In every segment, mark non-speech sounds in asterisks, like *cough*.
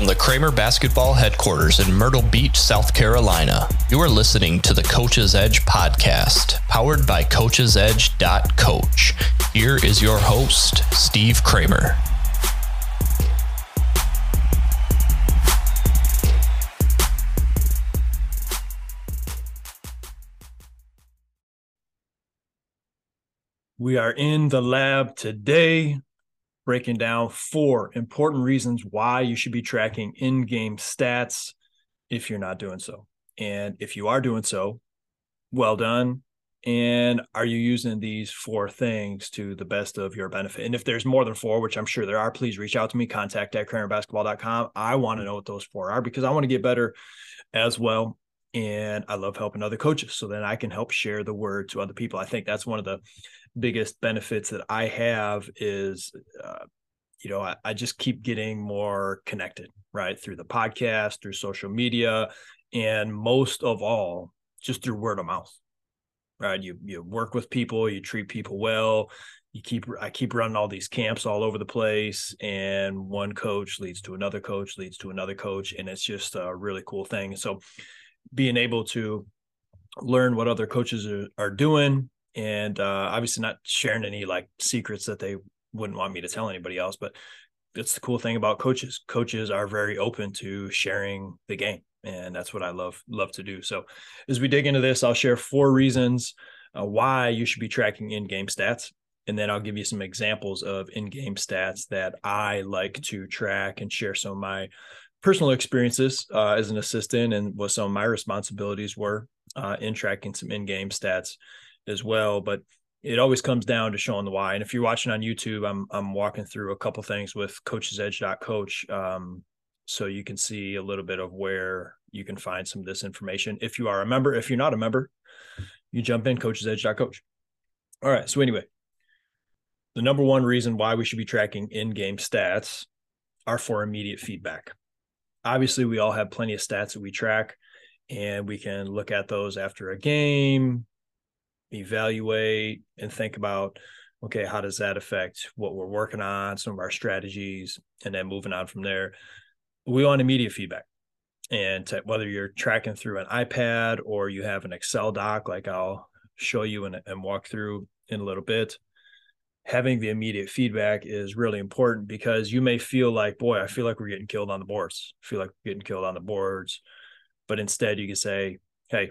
From the Kramer Basketball Headquarters in Myrtle Beach, South Carolina, you are listening to the Coach's Edge podcast, powered by CoachesEdge.coach. Here is your host, Steve Kramer. We are in the lab today breaking down four important reasons why you should be tracking in game stats if you're not doing so. And if you are doing so, well done. And are you using these four things to the best of your benefit? And if there's more than four, which I'm sure there are, please reach out to me, contact at kramerbasketball.com. I want to know what those four are because I want to get better as well. And I love helping other coaches so then I can help share the word to other people. I think that's one of the biggest benefits that I have is, uh, you know, I, I just keep getting more connected, right? Through the podcast, through social media, and most of all, just through word of mouth, right? You you work with people, you treat people well. You keep I keep running all these camps all over the place, and one coach leads to another coach, leads to another coach, and it's just a really cool thing. So, being able to learn what other coaches are, are doing and uh, obviously not sharing any like secrets that they wouldn't want me to tell anybody else. But that's the cool thing about coaches. Coaches are very open to sharing the game, and that's what I love love to do. So as we dig into this, I'll share four reasons uh, why you should be tracking in-game stats. And then I'll give you some examples of in-game stats that I like to track and share some of my personal experiences uh, as an assistant and what some of my responsibilities were uh, in tracking some in-game stats as well. But it always comes down to showing the why. And if you're watching on YouTube, I'm I'm walking through a couple things with coachesedge.coach. Um, so you can see a little bit of where you can find some of this information. If you are a member, if you're not a member, you jump in coachesedge.coach. All right. So anyway, the number one reason why we should be tracking in-game stats are for immediate feedback. Obviously, we all have plenty of stats that we track, and we can look at those after a game, evaluate and think about okay how does that affect what we're working on some of our strategies and then moving on from there. We want immediate feedback. And to, whether you're tracking through an ipad or you have an excel doc like i'll show you and, and walk through in a little bit having the immediate feedback is really important because you may feel like boy i feel like we're getting killed on the boards I feel like we're getting killed on the boards but instead you can say hey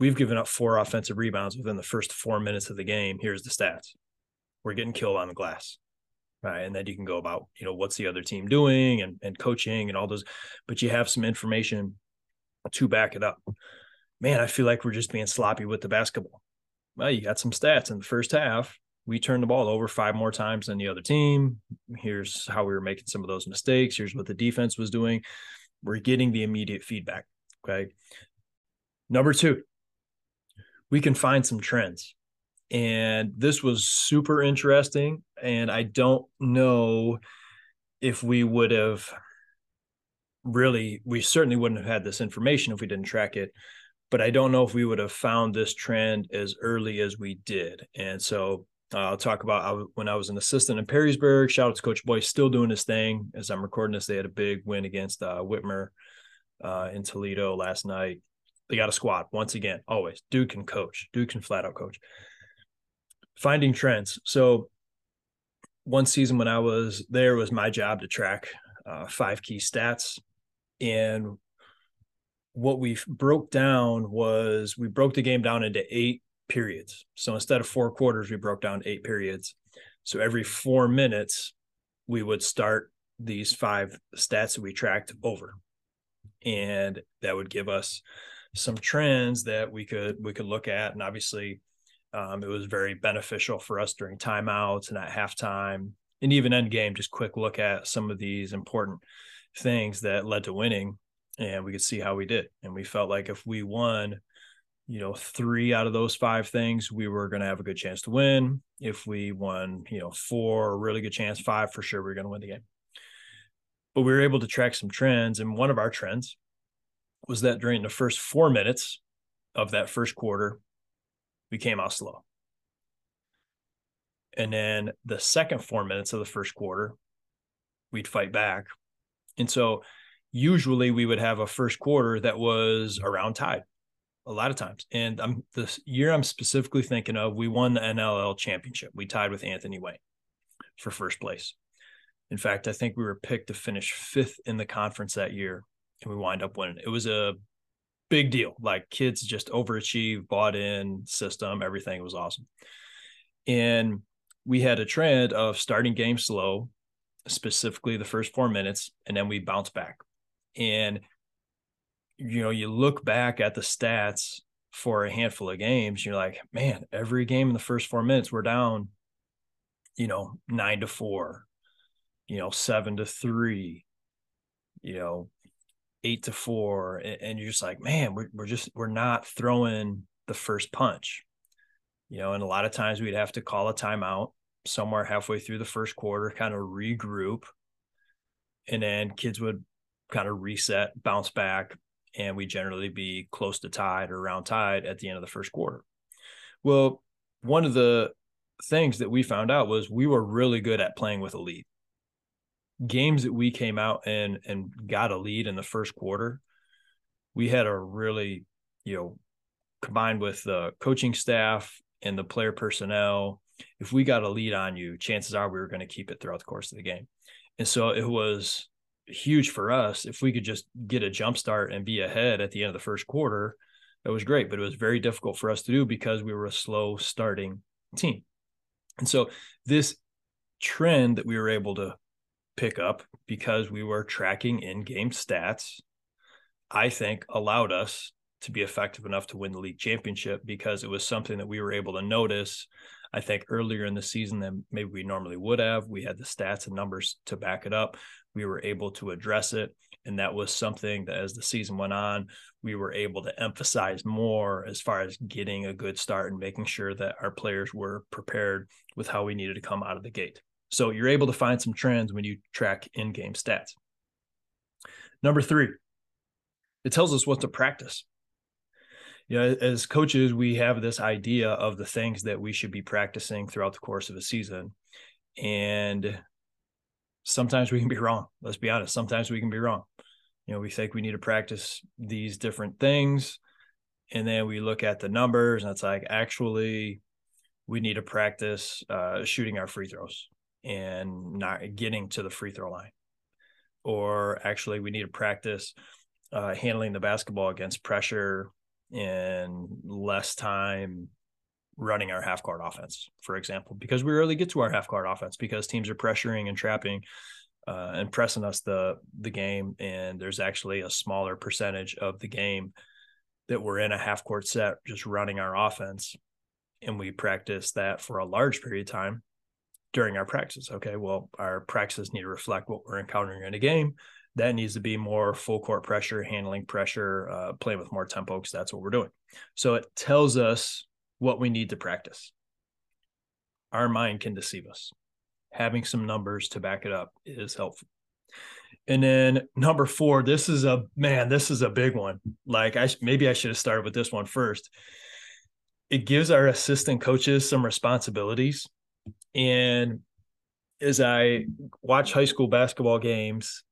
We've given up four offensive rebounds within the first four minutes of the game. Here's the stats. We're getting killed on the glass. Right. And then you can go about, you know, what's the other team doing and, and coaching and all those, but you have some information to back it up. Man, I feel like we're just being sloppy with the basketball. Well, you got some stats in the first half. We turned the ball over five more times than the other team. Here's how we were making some of those mistakes. Here's what the defense was doing. We're getting the immediate feedback. Okay. Number two, we can find some trends. And this was super interesting. And I don't know if we would have really, we certainly wouldn't have had this information if we didn't track it. But I don't know if we would have found this trend as early as we did. And so uh, I'll talk about when I was an assistant in Perrysburg. Shout out to Coach Boyce, still doing his thing. As I'm recording this, they had a big win against uh, Whitmer uh, in Toledo last night. They got a squad once again, always. Duke can coach. Duke can flat out coach. Finding trends. So one season when I was there was my job to track uh, five key stats. And what we broke down was we broke the game down into eight periods. So instead of four quarters, we broke down eight periods. So every four minutes, we would start these five stats that we tracked over. And that would give us some trends that we could we could look at and obviously um, it was very beneficial for us during timeouts and at halftime and even end game just quick look at some of these important things that led to winning and we could see how we did and we felt like if we won you know three out of those five things we were going to have a good chance to win if we won you know four a really good chance five for sure we are going to win the game but we were able to track some trends and one of our trends was that during the first four minutes of that first quarter, we came out slow. And then the second four minutes of the first quarter, we'd fight back. And so usually we would have a first quarter that was around tied a lot of times. And I'm the year I'm specifically thinking of, we won the NLL championship. We tied with Anthony Wayne for first place. In fact, I think we were picked to finish fifth in the conference that year, and we wind up winning. It was a big deal. Like kids just overachieved, bought in system, everything was awesome. And we had a trend of starting game slow, specifically the first four minutes, and then we bounce back. And you know, you look back at the stats for a handful of games, you're like, man, every game in the first four minutes, we're down, you know, nine to four, you know, seven to three, you know, eight to four. And, you're just like, man, we're, we're just, we're not throwing the first punch, you know, and a lot of times we'd have to call a timeout somewhere halfway through the first quarter, kind of regroup. And then kids would kind of reset, bounce back, and we generally be close to tied or around tied at the end of the first quarter. Well, one of the things that we found out was we were really good at playing with a lead. Games that we came out and and got a lead in the first quarter, we had a really, you know, combined with the coaching staff and the player personnel, if we got a lead on you, chances are we were going to keep it throughout the course of the game. And so it was huge for us. If we could just get a jump start and be ahead at the end of the first quarter, that was great. But it was very difficult for us to do because we were a slow starting team. And so this trend that we were able to pick up because we were tracking in game stats, I think allowed us to be effective enough to win the league championship because it was something that we were able to notice. I think earlier in the season than maybe we normally would have. We had the stats and numbers to back it up we were able to address it. And that was something that as the season went on, we were able to emphasize more as far as getting a good start and making sure that our players were prepared with how we needed to come out of the gate. So you're able to find some trends when you track in game stats. Number three, it tells us what to practice. You know, as coaches, we have this idea of the things that we should be practicing throughout the course of a season. And sometimes we can be wrong. Let's be honest. Sometimes we can be wrong. You know, we think we need to practice these different things. And then we look at the numbers and it's like, actually, we need to practice uh, shooting our free throws and not getting to the free throw line. Or actually, we need to practice uh, handling the basketball against pressure in less time running our half court offense, for example, because we rarely get to our half court offense because teams are pressuring and trapping uh, and pressing us the the game, and there's actually a smaller percentage of the game that we're in a half court set just running our offense, and we practice that for a large period of time during our practices. Okay, well, our practices need to reflect what we're encountering in a game. That needs to be more full court pressure, handling pressure, uh, playing with more tempo because that's what we're doing. So it tells us what we need to practice. Our mind can deceive us. Having some numbers to back it up is helpful. And then number four, this is a man, this is a big one. Like I maybe I should have started with this one first. It gives our assistant coaches some responsibilities. And as I watch high school basketball games,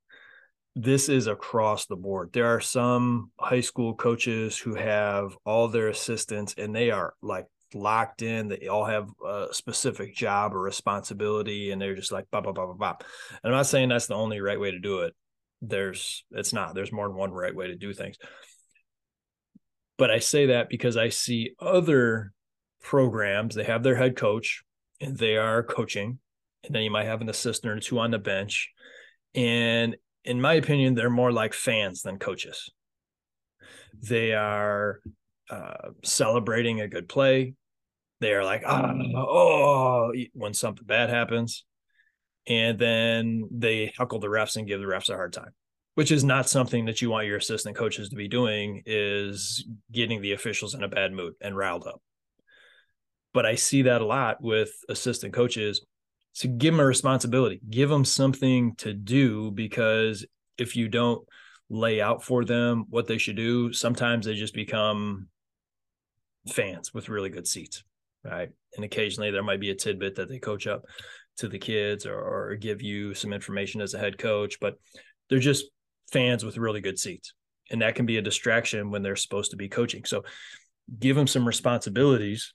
this is across the board. There are some high school coaches who have all their assistants and they are like locked in. They all have a specific job or responsibility and they're just like blah, blah, blah, blah, blah. And I'm not saying that's the only right way to do it. There's, it's not, there's more than one right way to do things. But I say that because I see other programs, they have their head coach and they are coaching. And then you might have an assistant or two on the bench. And in my opinion, they're more like fans than coaches. They are uh, celebrating a good play. They are like, ah, oh, when something bad happens. And then they huckle the refs and give the refs a hard time, which is not something that you want your assistant coaches to be doing, is getting the officials in a bad mood and riled up. But I see that a lot with assistant coaches so give them a responsibility, give them something to do because if you don't lay out for them what they should do, sometimes they just become fans with really good seats, right? And occasionally there might be a tidbit that they coach up to the kids or, or give you some information as a head coach, but they're just fans with really good seats. And that can be a distraction when they're supposed to be coaching. So give them some responsibilities,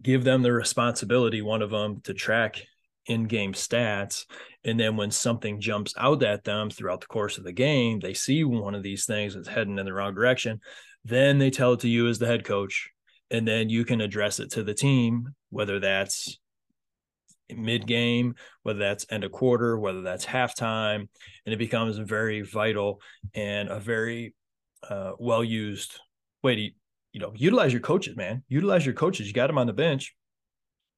give them the responsibility, one of them to track in game stats. And then when something jumps out at them throughout the course of the game, they see one of these things that's heading in the wrong direction. Then they tell it to you as the head coach. And then you can address it to the team, whether that's mid game, whether that's end of quarter, whether that's halftime. And it becomes very vital and a very uh, well used way to, you know, utilize your coaches, man. Utilize your coaches. You got them on the bench.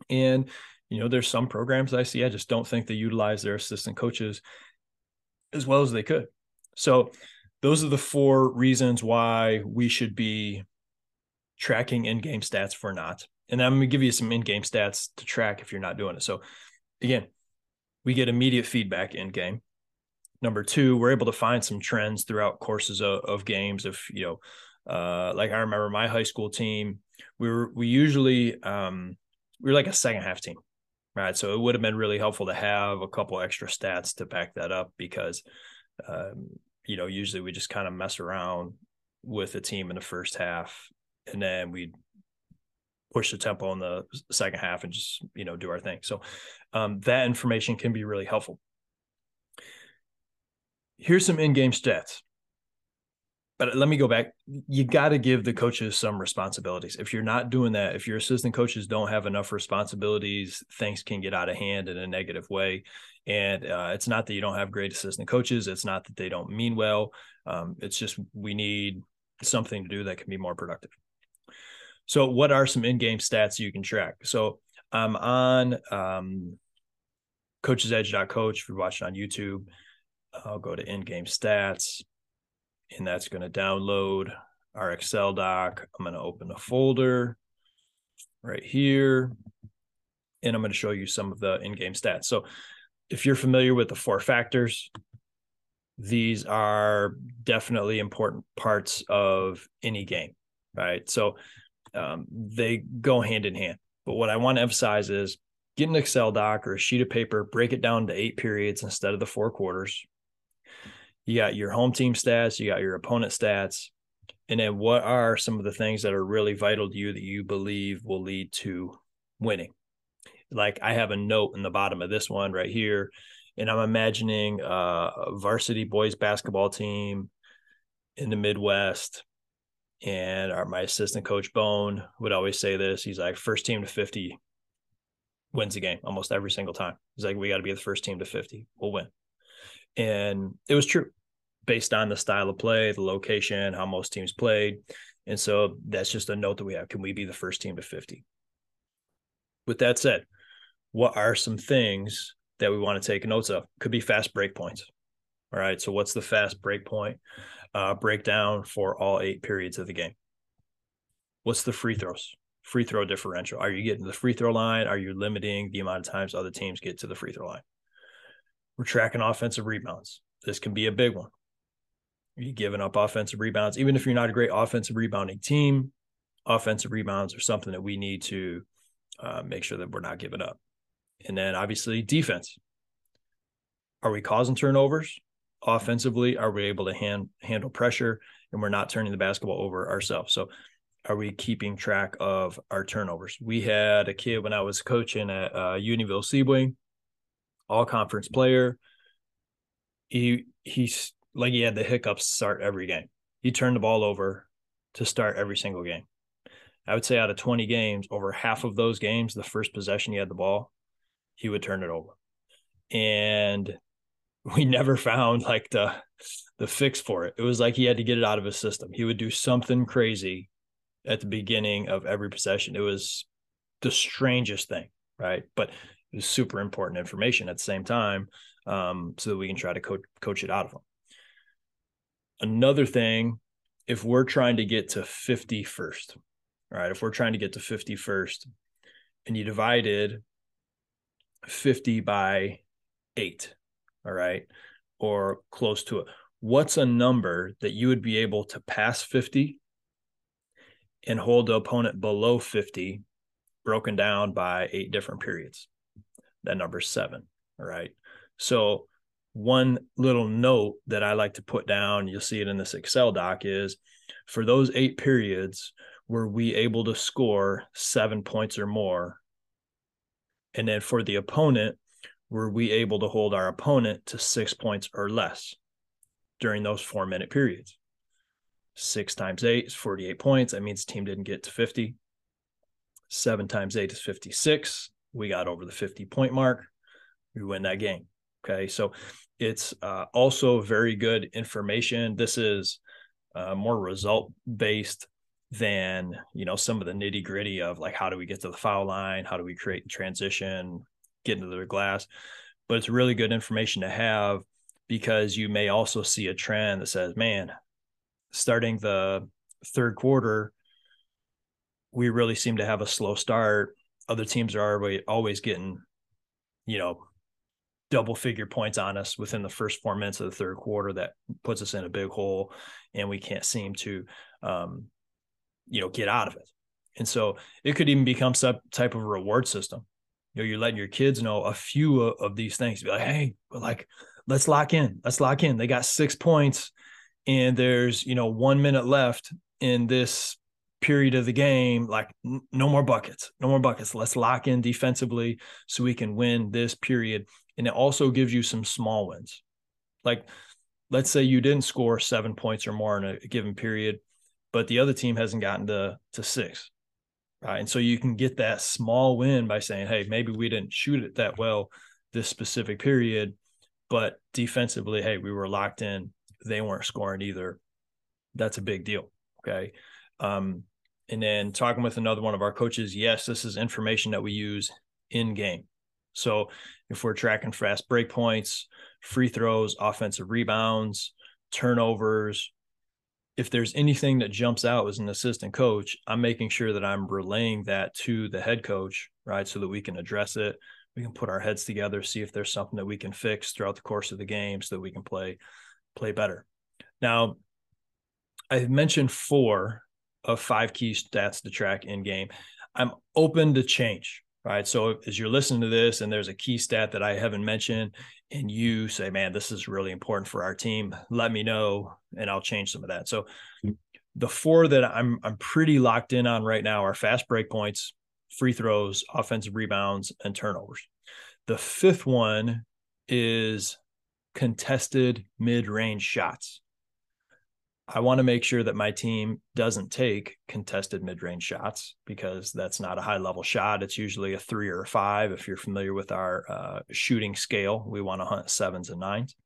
And you know, there's some programs I see, I just don't think they utilize their assistant coaches as well as they could. So those are the four reasons why we should be tracking in-game stats for not. And I'm to give you some in-game stats to track if you're not doing it. So again, we get immediate feedback in game. Number two, we're able to find some trends throughout courses of, of games. If you know, uh, like I remember my high school team, we were we usually um, we were like a second half team right? So it would have been really helpful to have a couple extra stats to back that up because, um, you know, usually we just kind of mess around with the team in the first half and then we push the tempo in the second half and just, you know, do our thing. So um, that information can be really helpful. Here's some in game stats but let me go back. You got to give the coaches some responsibilities. If you're not doing that, if your assistant coaches don't have enough responsibilities, things can get out of hand in a negative way. And uh, it's not that you don't have great assistant coaches. It's not that they don't mean well. Um, it's just we need something to do that can be more productive. So, what are some in-game stats you can track? So, I'm on um, coachesedge.coach. If you're watching on YouTube, I'll go to in-game stats and that's going to download our Excel doc. I'm going to open a folder right here, and I'm going to show you some of the in-game stats. So if you're familiar with the four factors, these are definitely important parts of any game, right? So um, they go hand in hand. But what I want to emphasize is get an Excel doc or a sheet of paper, break it down to eight periods instead of the four quarters, you got your home team stats, you got your opponent stats, and then what are some of the things that are really vital to you that you believe will lead to winning? Like I have a note in the bottom of this one right here, and I'm imagining uh, a varsity boys basketball team in the Midwest. And our, my assistant coach Bone would always say this. He's like, first team to 50 wins the game almost every single time. He's like, we got to be the first team to 50. We'll win. And it was true based on the style of play, the location, how most teams played. And so that's just a note that we have. Can we be the first team to 50? With that said, what are some things that we want to take notes of? Could be fast break points. All right. So what's the fast break point uh, breakdown for all eight periods of the game? What's the free throws? Free throw differential. Are you getting to the free throw line? Are you limiting the amount of times other teams get to the free throw line? We're tracking offensive rebounds. This can be a big one. Are you giving up offensive rebounds? Even if you're not a great offensive rebounding team, offensive rebounds are something that we need to uh, make sure that we're not giving up. And then obviously defense. Are we causing turnovers? Offensively, are we able to hand, handle pressure and we're not turning the basketball over ourselves? So are we keeping track of our turnovers? We had a kid when I was coaching at uh, Unionville all conference player. He he's like he had the hiccups start every game. He turned the ball over to start every single game. I would say out of 20 games, over half of those games, the first possession he had the ball, he would turn it over. And we *laughs* never found like the the fix for it. It was like he had to get it out of his system. He would do something crazy at the beginning of every possession. It was the strangest thing, right? But super important information at the same time um, so that we can try to co- coach it out of them. Another thing, if we're trying to get to 50 first, right? If we're trying to get to 50 first and you divided 50 by eight, all right, or close to it, what's a number that you would be able to pass 50 and hold the opponent below 50 broken down by eight different periods? That number seven. All right. So one little note that I like to put down, you'll see it in this Excel doc, is for those eight periods, were we able to score seven points or more? And then for the opponent, were we able to hold our opponent to six points or less during those four minute periods? Six times eight is 48 points. That means team didn't get to 50. Seven times eight is 56. We got over the 50 point mark. We win that game. Okay. So it's uh, also very good information. This is uh, more result based than you know some of the nitty gritty of like how do we get to the foul line how do we create transition get into the glass but it's really good information to have because you may also see a trend that says man starting the third quarter we really seem to have a slow start other teams are always getting you know double figure points on us within the first four minutes of the third quarter that puts us in a big hole and we can't seem to um, you know get out of it. And so it could even become some type of reward system. You know you're letting your kids know a few of these things. Be like hey like let's lock in let's lock in. They got six points and there's you know one minute left in this period of the game like no more buckets no more buckets let's lock in defensively so we can win this period and it also gives you some small wins like let's say you didn't score seven points or more in a given period but the other team hasn't gotten to to six. Right. And so you can get that small win by saying, hey, maybe we didn't shoot it that well this specific period, but defensively, hey, we were locked in. They weren't scoring either. That's a big deal. Okay. Um, and then talking with another one of our coaches, yes, this is information that we use in game. So if we're tracking fast break points, free throws, offensive rebounds, turnovers, if there's anything that jumps out as an assistant coach, I'm making sure that I'm relaying that to the head coach, right? So that we can address it. We can put our heads together, see if there's something that we can fix throughout the course of the game so that we can play play better. Now, I've mentioned four of five key stats to track in game. I'm open to change, right? So as you're listening to this and there's a key stat that I haven't mentioned and you say, man, this is really important for our team, let me know and I'll change some of that. So the four that I'm I'm pretty locked in on right now are fast break points, free throws, offensive rebounds, and turnovers. The fifth one is contested mid-range shots. I want to make sure that my team doesn't take contested mid-range shots because that's not a high-level shot. It's usually a three or a five. If you're familiar with our uh, shooting scale, we want to hunt sevens and nines,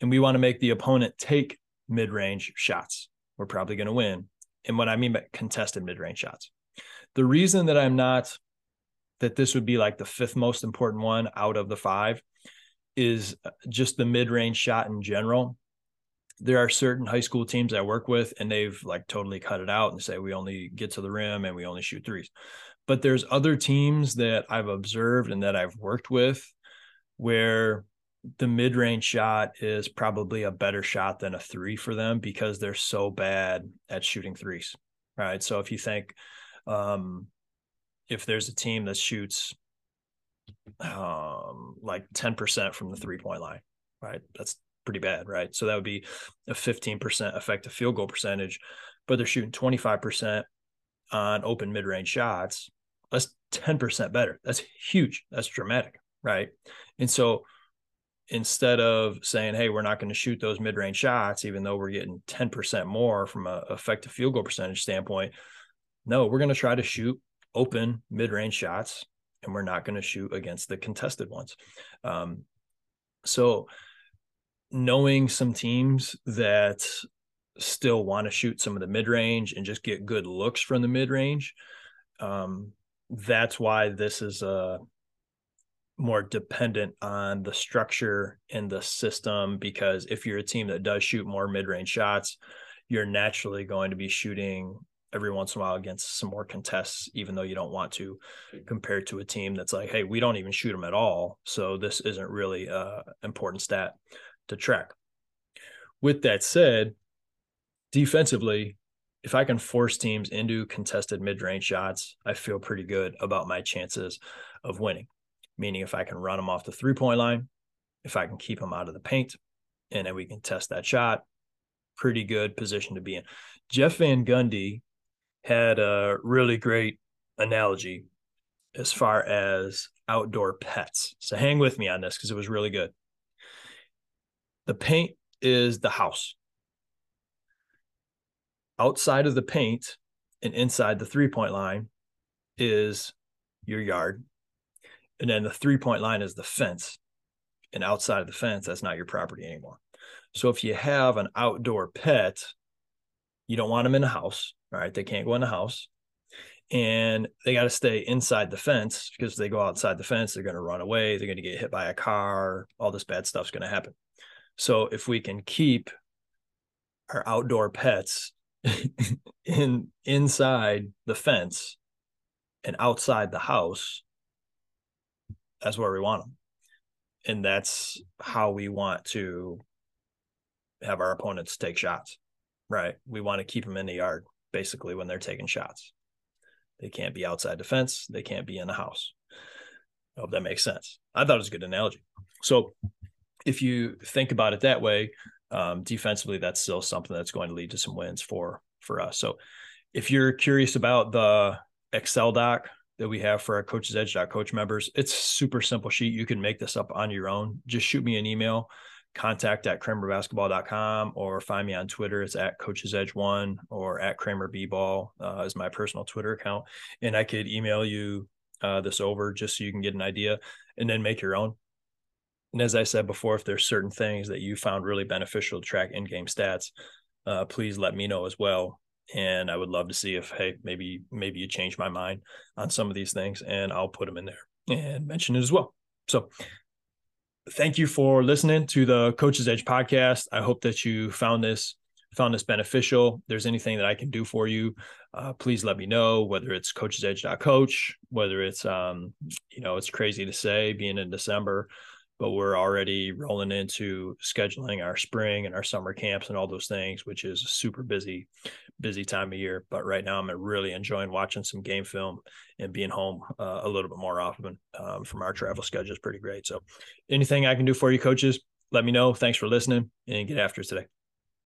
and we want to make the opponent take mid-range shots. We're probably going to win. And what I mean by contested mid-range shots, the reason that I'm not that this would be like the fifth most important one out of the five is just the mid-range shot in general there are certain high school teams I work with and they've like totally cut it out and say we only get to the rim and we only shoot threes. But there's other teams that I've observed and that I've worked with where the mid-range shot is probably a better shot than a three for them because they're so bad at shooting threes. Right. So if you think um if there's a team that shoots um like 10% from the three point line, right? That's pretty bad, right? So that would be a 15% effective field goal percentage, but they're shooting 25% on open mid range shots. That's 10% better. That's huge. That's dramatic, right? And so instead of saying, hey, we're not going to shoot those mid range shots, even though we're getting 10% more from a effective field goal percentage standpoint, no, we're going to try to shoot open mid range shots and we're not going to shoot against the contested ones. Um, so, knowing some teams that still want to shoot some of the mid range and just get good looks from the mid range. Um, that's why this is a uh, more dependent on the structure and the system because if you're a team that does shoot more mid-range shots you're naturally going to be shooting every once in a while against some more contests even though you don't want to compared to a team that's like hey we don't even shoot them at all so this isn't really a important stat to track. With that said, defensively, if I can force teams into contested mid range shots, I feel pretty good about my chances of winning. Meaning, if I can run them off the three point line, if I can keep them out of the paint and then we can test that shot. Pretty good position to be in. Jeff Van Gundy had a really great analogy as far as outdoor pets. So hang with me on this because it was really good. The paint is the house. Outside of the paint and inside the three point line is your yard. And then the three point line is the fence. And outside of the fence, that's not your property anymore. So if you have an outdoor pet, you don't want them in the house. All right. They can't go in the house and they got to stay inside the fence because if they go outside the fence, they're going to run away. They're going to get hit by a car. All this bad stuff's going to happen. So if we can keep our outdoor pets *laughs* in inside the fence and outside the house, that's where we want them. And that's how we want to have our opponents take shots, right? We want to keep them in the yard basically when they're taking shots. They can't be outside the fence. They can't be in the house. I hope that makes sense. I thought it was a good analogy. So if you think about it that way, um, defensively, that's still something that's going to lead to some wins for for us. So if you're curious about the Excel doc that we have for our coaches edge coach members, it's super simple sheet. You can make this up on your own. Just shoot me an email contact at kramerbasketball.com or find me on Twitter. It's at coaches edge one or at Kramer B ball uh, is my personal Twitter account. And I could email you uh, this over just so you can get an idea and then make your own. And as I said before, if there's certain things that you found really beneficial to track in-game stats, uh, please let me know as well. And I would love to see if, hey, maybe maybe you change my mind on some of these things, and I'll put them in there and mention it as well. So thank you for listening to the Coach's Edge podcast. I hope that you found this found this beneficial. If there's anything that I can do for you, uh, please let me know. Whether it's coachesedge.coach, whether it's um, you know, it's crazy to say being in December, but we're already rolling into scheduling our spring and our summer camps and all those things, which is a super busy, busy time of year. But right now, I'm really enjoying watching some game film and being home uh, a little bit more often um, from our travel schedule is pretty great. So, anything I can do for you, coaches, let me know. Thanks for listening and get after today.